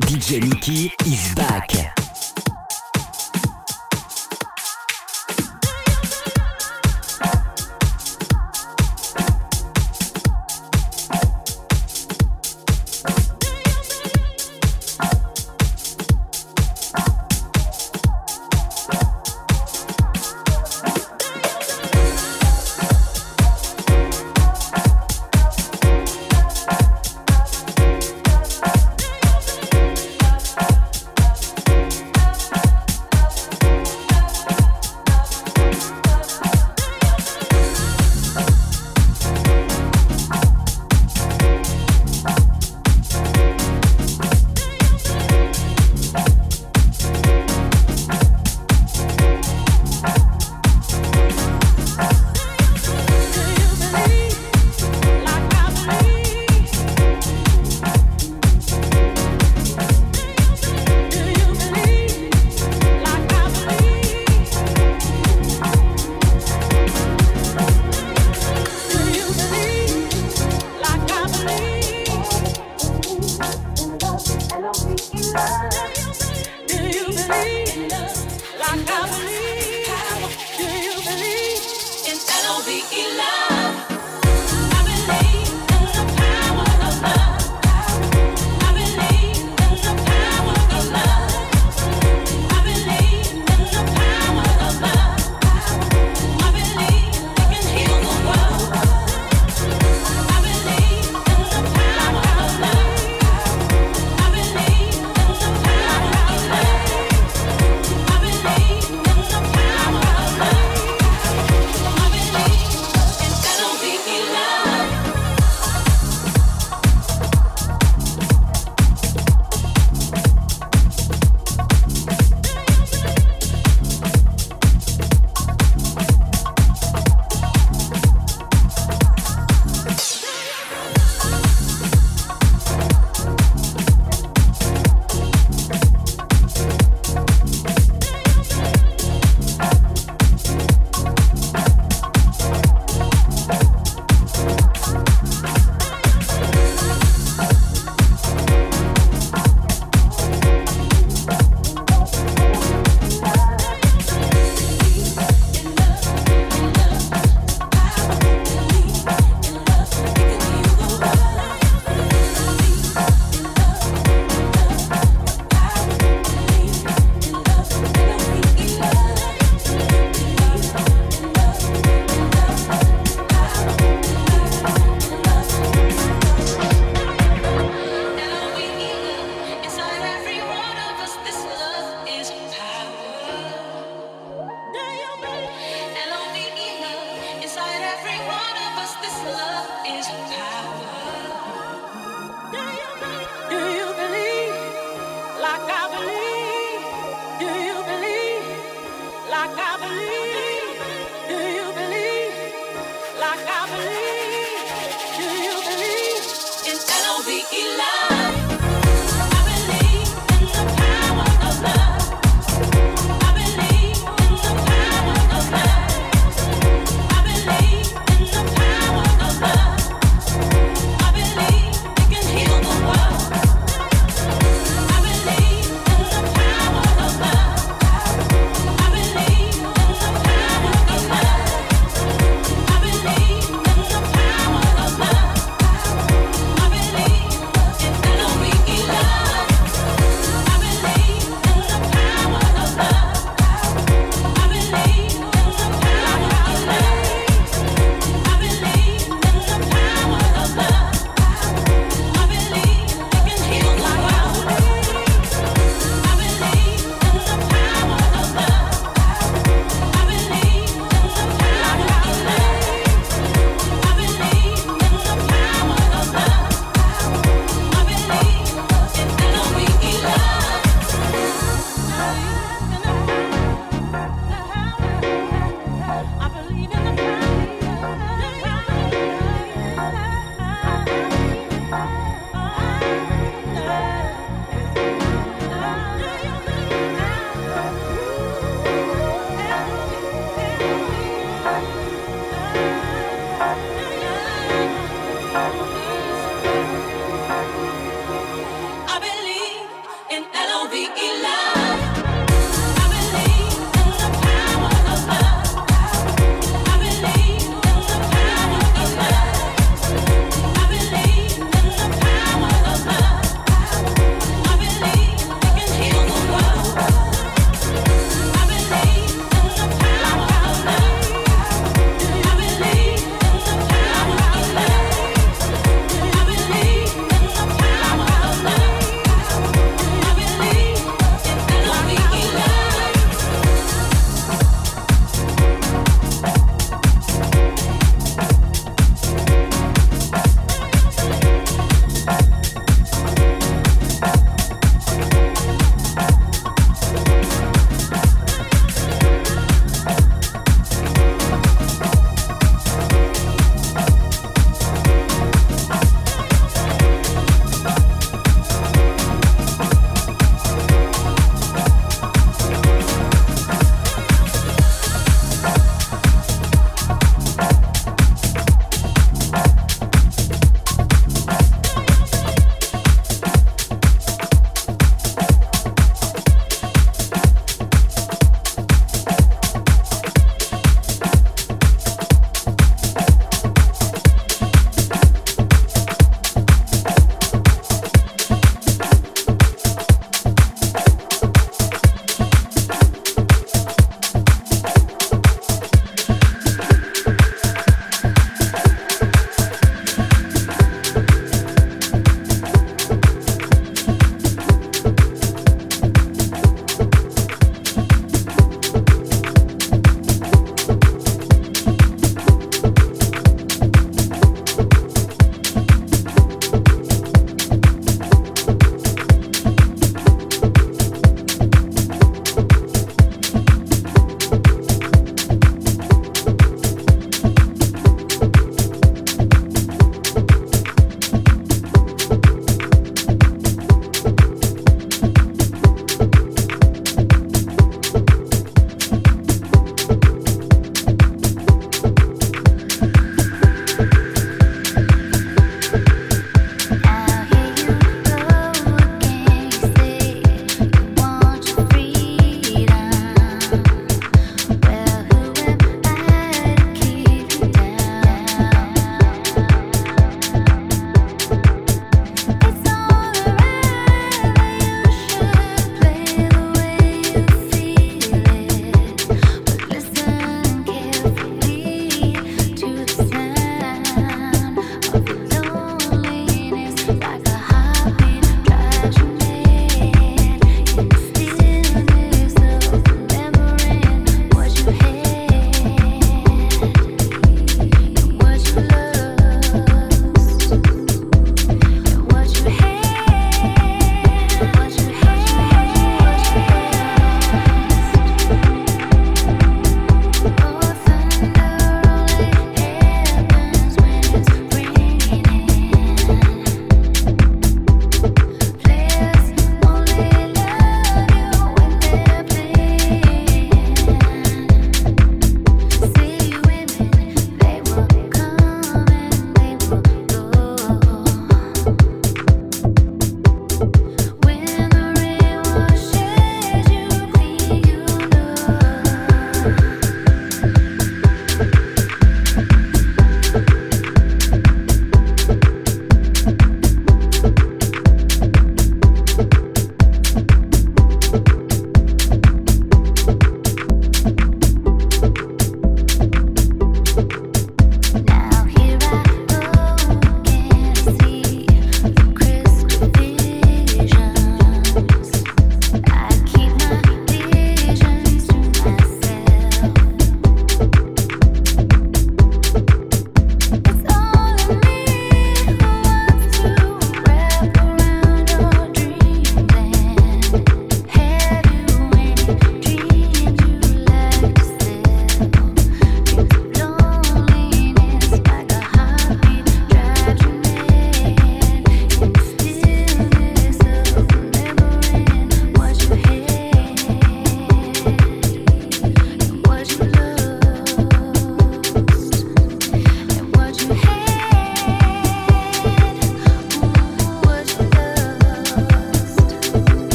DJ Lucky is back.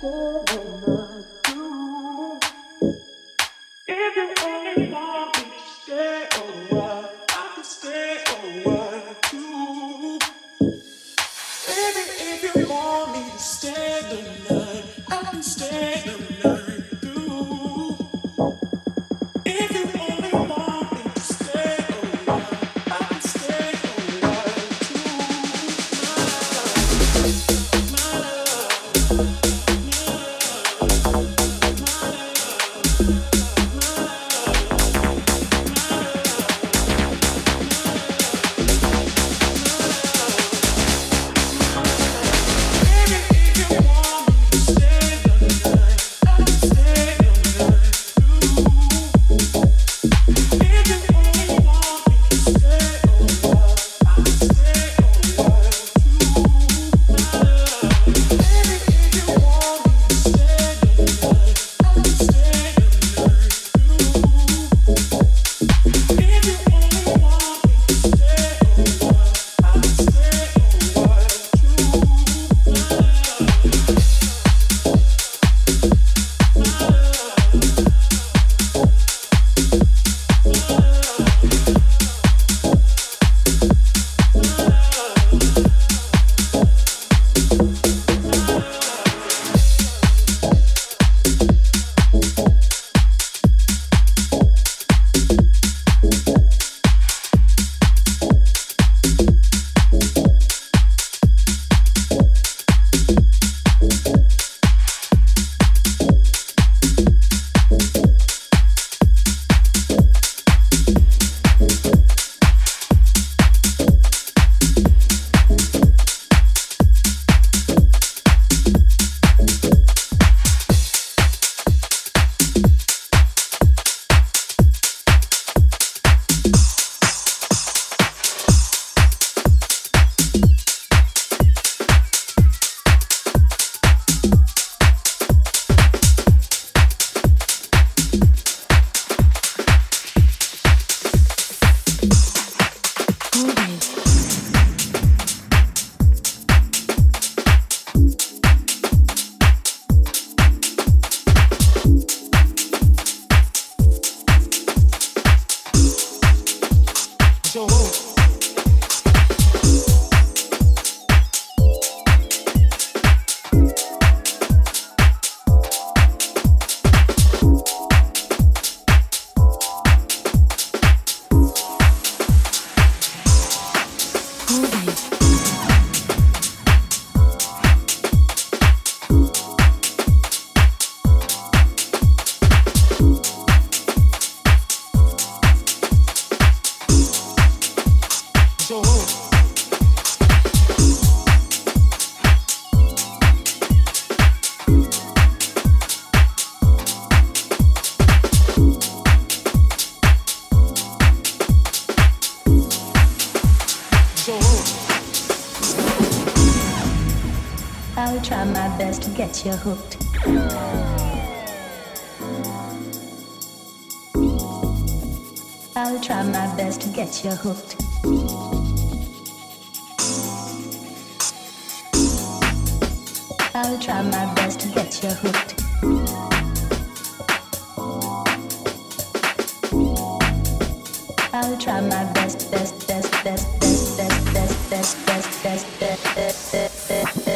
Oh. You hooked. I'll try my best to get you hooked. I'll try my best, best, best, best, best, best, best, best, best, best, best, best, best.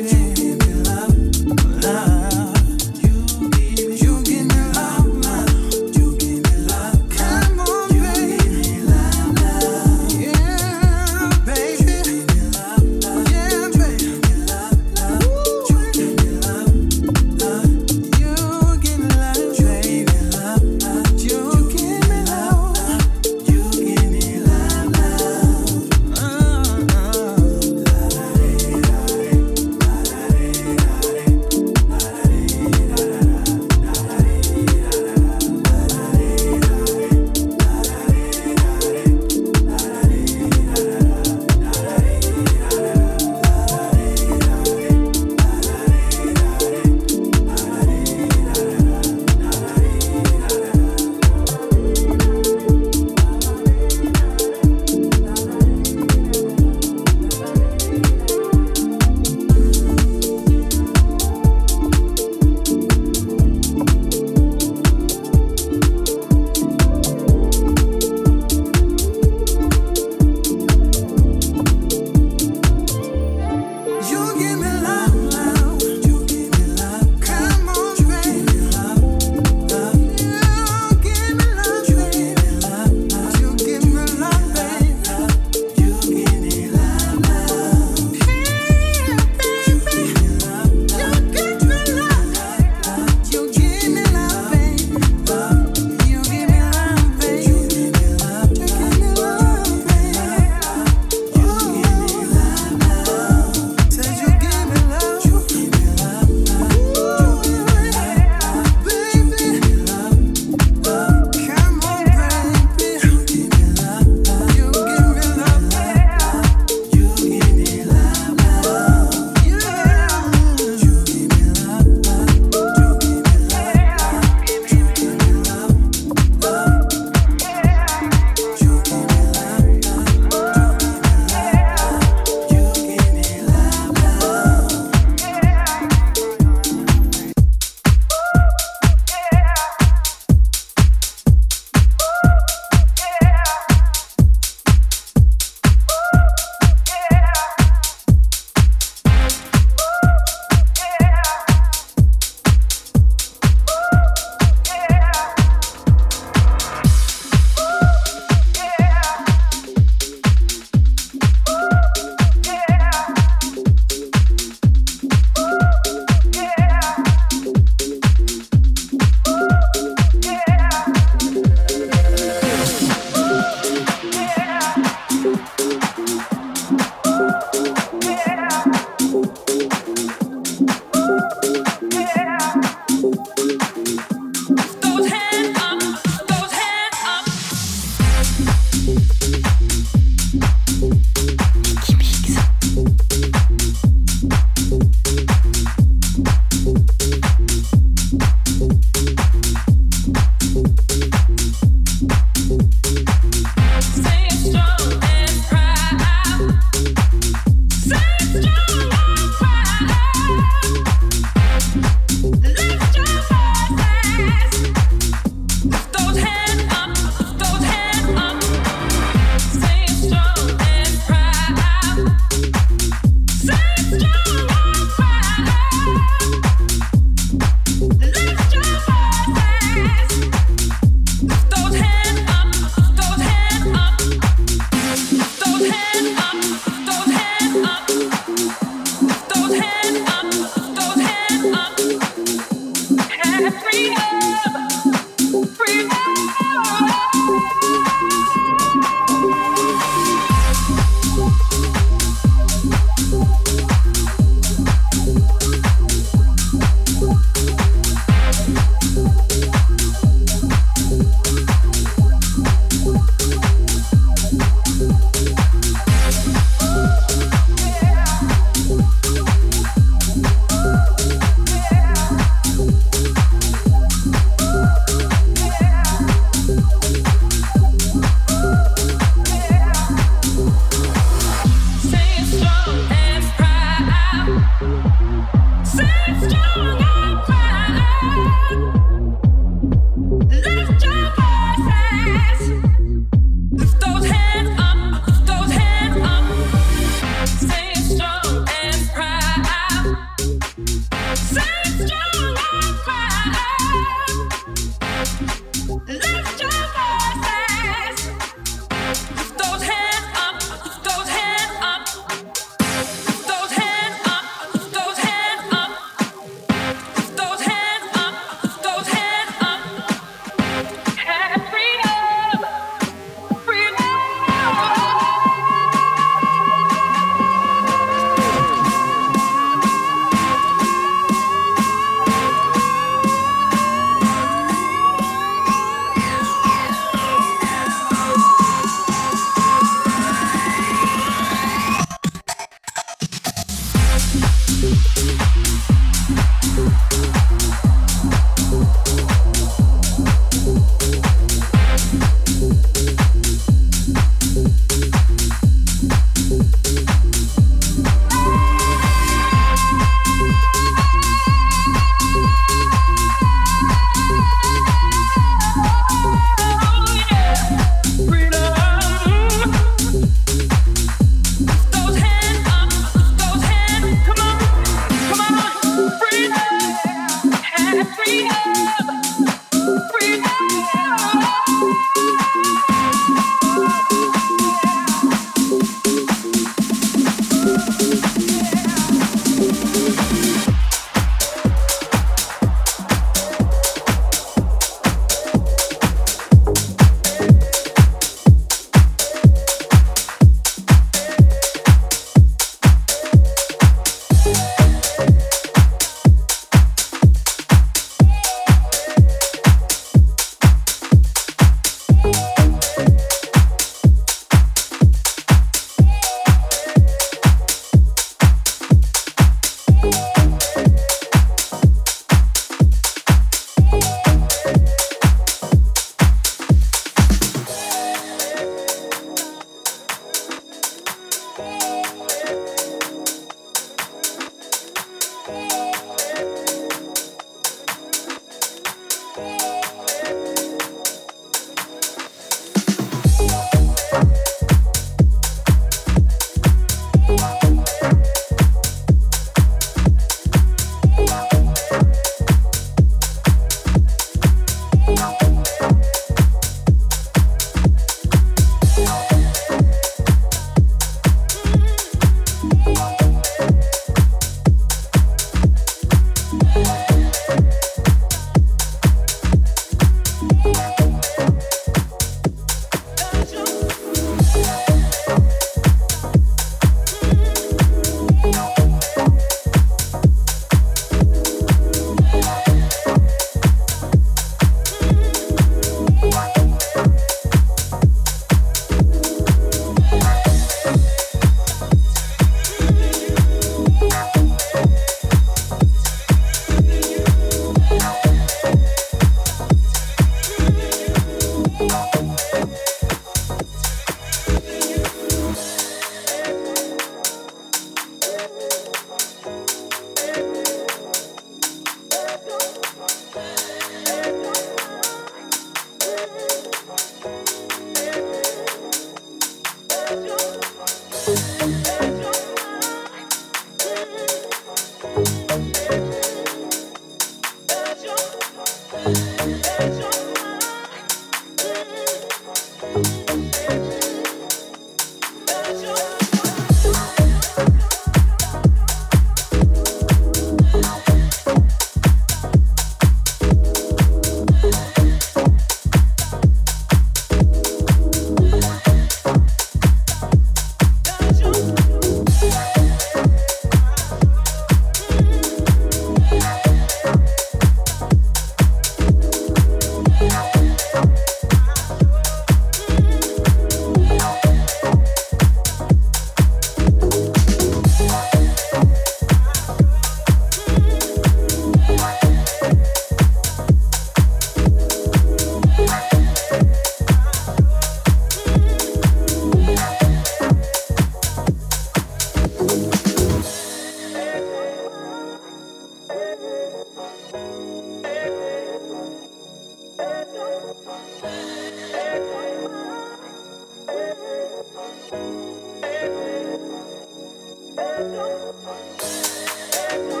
Bye.